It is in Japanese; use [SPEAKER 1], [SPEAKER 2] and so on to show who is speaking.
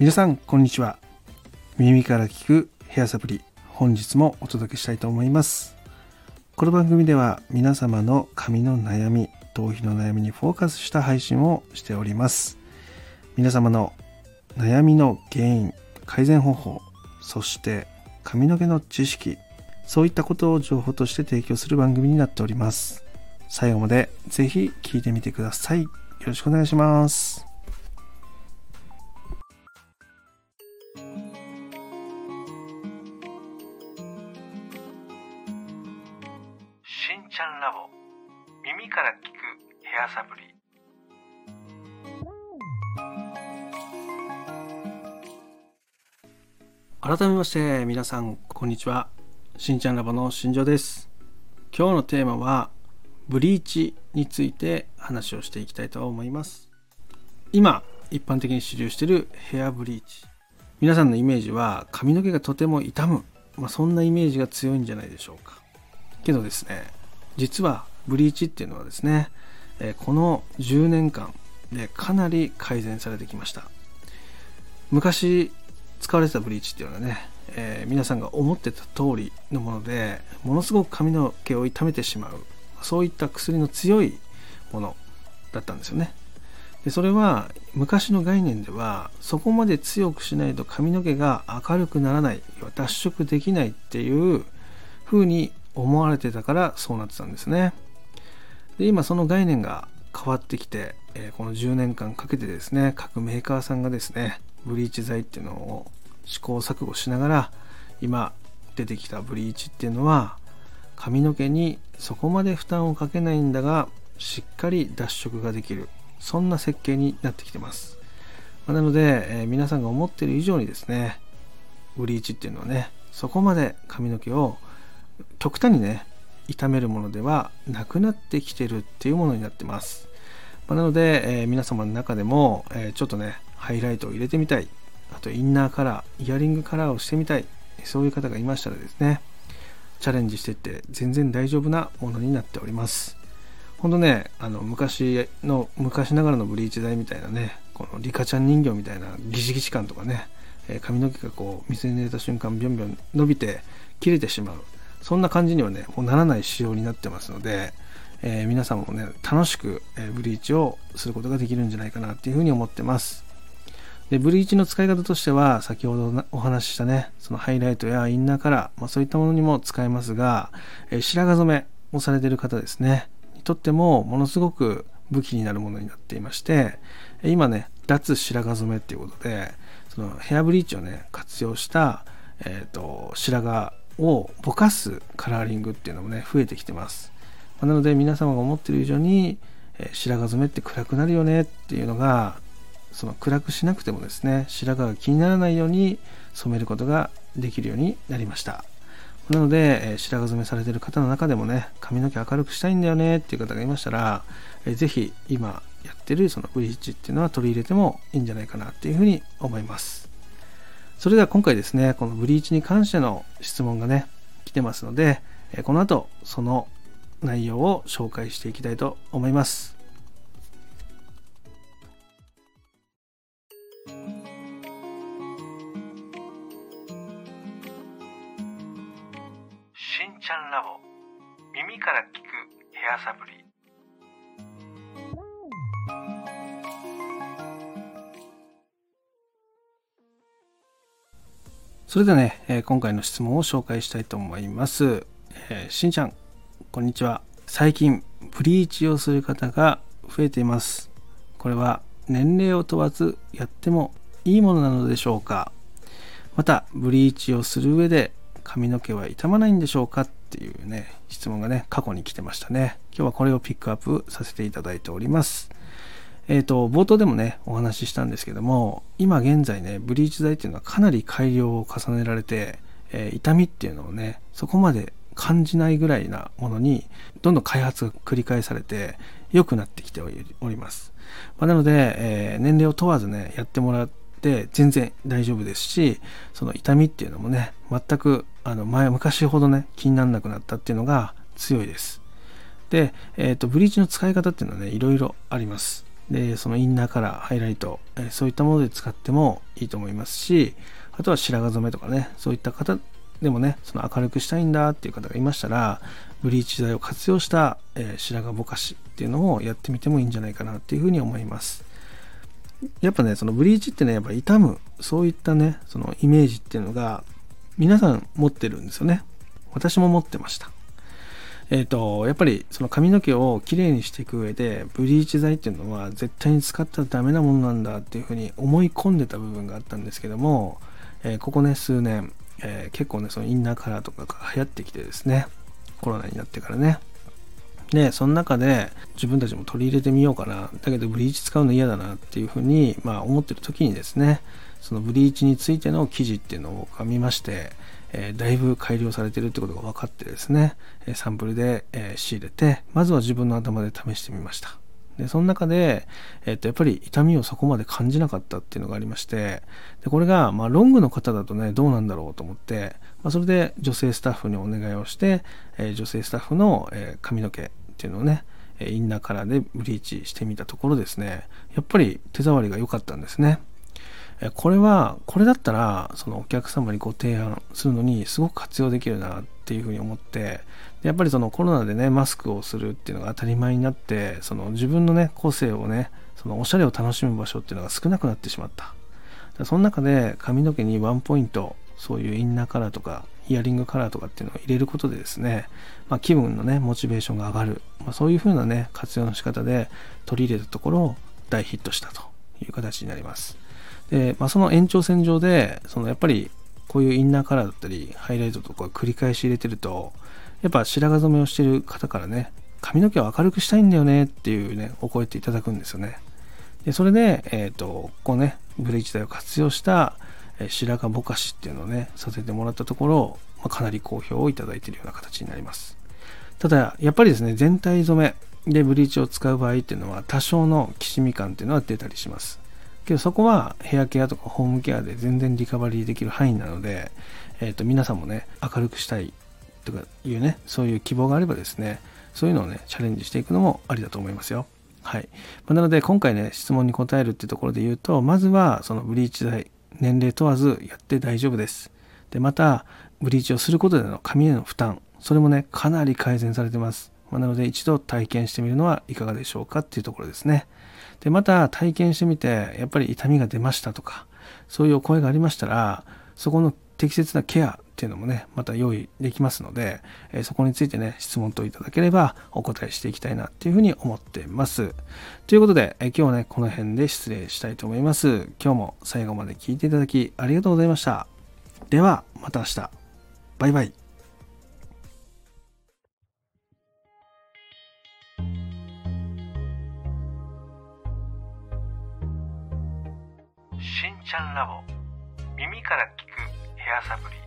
[SPEAKER 1] 皆さんこんにちは。耳から聞くヘアサプリ本日もお届けしたいと思います。この番組では皆様の髪の悩み頭皮の悩みにフォーカスした配信をしております。皆様の悩みの原因改善方法そして髪の毛の知識そういったことを情報として提供する番組になっております。最後までぜひ聞いてみてください。よろしくお願いします。改めまして皆さんこんにちは。しんちゃんラボの新庄です。今日のテーマはブリーチについて話をしていきたいと思います。今一般的に主流しているヘアブリーチ。皆さんのイメージは髪の毛がとても傷む、まあ、そんなイメージが強いんじゃないでしょうか。けどですね実はブリーチっていうのはですねこの10年間でかなり改善されてきました。昔使われてたブリーチっていうのはね、えー、皆さんが思ってた通りのものでものすごく髪の毛を傷めてしまうそういった薬の強いものだったんですよね。でそれは昔の概念ではそこまで強くしないと髪の毛が明るくならない脱色できないっていう風に思われてたからそうなってたんですね。で今その概念が変わってきて、えー、この10年間かけてですね各メーカーさんがですねブリーチ剤っていうのを試行錯誤しながら今出てきたブリーチっていうのは髪の毛にそこまで負担をかけないんだがしっかり脱色ができる。そんな設計になってきてます。なので、えー、皆さんが思ってる以上にですねブリーチっていうのはねそこまで髪の毛を極端にね傷めるものではなくなってきてるっていうものになってます、まあ、なので、えー、皆様の中でも、えー、ちょっとねハイライトを入れてみたい。あとインナーカラーイヤリングカラーをしてみたい。そういう方がいましたらですねチャレンジしていって全然大丈夫なものになっております。ほんとねあの昔の昔ながらのブリーチ剤みたいなねこのリカちゃん人形みたいなギシギシ感とかねえ髪の毛がこう水に入れた瞬間ビョンビョン伸びて切れてしまう。そんな感じにはねもうならない仕様になってますので、えー、皆さんもね楽しく、えブリーチをすることができるんじゃないかなっていうふうに思ってます。でブリーチの使い方としては先ほどお話ししたねそのハイライトやインナーカラー、まあ、そういったものにも使えますが、えー、白髪染めをされてる方ですね。にとってもものすごく武器になるものになっていまして今ね脱白髪染めっていうことでそのヘアブリーチをね活用した、えーと白髪をぼかすカラーリングっていうのもね増えてきてます。なので皆様が思ってる以上に、え白髪染めって暗くなるよねっていうのがその暗くしなくてもですね白髪が気にならないように染めることができるようになりました。なので、え白髪染めされてる方の中でもね髪の毛明るくしたいんだよねっていう方がいましたら、えぜひ今やってるそのブリーチっていうのは取り入れてもいいんじゃないかなっていうふうに思います。それでは今回ですね、このブリーチに関しての質問がね、来てますので、この後その内容を紹介していきたいと思います。
[SPEAKER 2] しんちゃんラボ耳から聞くヘアサプリ
[SPEAKER 1] それではね、えー、今回の質問を紹介したいと思います。えー、しんちゃん、こんにちは。最近、ブリーチをする方が増えています。これは年齢を問わずやってもいいものなのでしょうかまた、ブリーチをする上で髪の毛は傷まないんでしょうか？っていうね、質問がね、過去に来てましたね。今日はこれをピックアップさせていただいております。えっ、ー、と、冒頭でもね、お話ししたんですけども、今現在ね、ブリーチ剤っていうのはかなり改良を重ねられて、えー、痛みっていうのをね、そこまで感じないぐらいなものに、どんどん開発が繰り返されて、良くなってきております。まあ、なので、えー、年齢を問わずね、やってもらって全然大丈夫ですし、その痛みっていうのもね、全く、あの、前、昔ほどね、気にならなくなったっていうのが強いです。で、え、ー、と、ブリーチの使い方っていうのはね、いろいろあります。でそのインナーカラーハイライト、えそういったもので使ってもいいと思いますしあとは白髪染めとかねそういった方でもねその明るくしたいんだっていう方がいましたらブリーチ剤を活用した、え白髪ぼかしっていうのをやってみてもいいんじゃないかなっていうふうに思います。やっぱねそのブリーチってねやっぱ傷むそういったねそのイメージっていうのが皆さん持ってるんですよね。私も持ってました。えっ、ー、と、やっぱりその髪の毛をきれいにしていく上で、ブリーチ剤っていうのは絶対に使ったらダメなものなんだっていうふうに思い込んでた部分があったんですけども、えー、ここね、数年、えー、結構ね、そのインナーカラーとかが流行ってきてですね、コロナになってからね。で、その中で自分たちも取り入れてみようかな。だけどブリーチ使うの嫌だなっていうふうに、まあ思ってる時にですね、そのブリーチについての記事っていうのを見まして、えー、だいぶ改良されてるってことが分かってですね、サンプルで、え仕入れて、まずは自分の頭で試してみました。で、その中で、えっ、と、やっぱり痛みをそこまで感じなかったっていうのがありまして、で、これが、まあ、ロングの方だとね、どうなんだろうと思って、まあ、それで女性スタッフにお願いをして、えー、女性スタッフの、えー、髪の毛っていうのをね、インナーカラーでブリーチしてみたところですね、やっぱり手触りが良かったんですね。これは、これだったら、そのお客様にご提案するのにすごく活用できるなっていうふうに思って、やっぱりそのコロナでね、マスクをするっていうのが当たり前になって、その自分のね、個性をね、そのおしゃれを楽しむ場所っていうのが少なくなってしまった。その中で髪の毛にワンポイント、そういうインナーカラーとか、イヤリングカラーとかっていうのを入れることでですね、まあ、気分のね、モチベーションが上がる。まあ、そういう風なね、活用の仕方で取り入れたところを、大ヒットしたという形になります。で、まあ、その延長線上で、そのやっぱりこういうインナーカラーだったり、ハイライトとか繰り返し入れてると、やっぱ白髪染めをしてる方からね、髪の毛を明るくしたいんだよねっていうね、お声っていただくんですよね。で、それで、えっ、ー、と、こうね、ブレーチ剤を活用した、え白髪ぼかしっていうのをね、させてもらったところ、まあ、かなり好評をいただいているような形になります。ただ、やっぱりですね、全体染めでブリーチを使う場合っていうのは、多少のきしみ感っていうのは出たりします。けどそこはヘアケアとかホームケアで全然リカバリーできる範囲なので、えっ、ー、と皆さんもね、明るくしたいとかいうね、そういう希望があればですね、そういうのをね、チャレンジしていくのもありだと思いますよ。はい。ま、なので今回ね、質問に答えるっていうところで言うと、まずはそのブリーチ剤、年齢問わずやって大丈夫です。で、また、ブリーチをすることでの髪への負担、それもね、かなり改善されてます。ま、なので一度体験してみるのはいかがでしょうかっていうところですね。で、また体験してみて、やっぱり痛みが出ましたとか、そういうお声がありましたら、そこの適切なケアっていうのもね、また用意できますので、え、そこについてね、質問といただければお答えしていきたいなっていうふうに思っています。ということで、え、今日はね、この辺で失礼したいと思います。今日も最後まで聞いていただきありがとうございました。では、また明日。バイバイ。
[SPEAKER 2] しんちゃんラボ。耳から聞くヘアサプリ。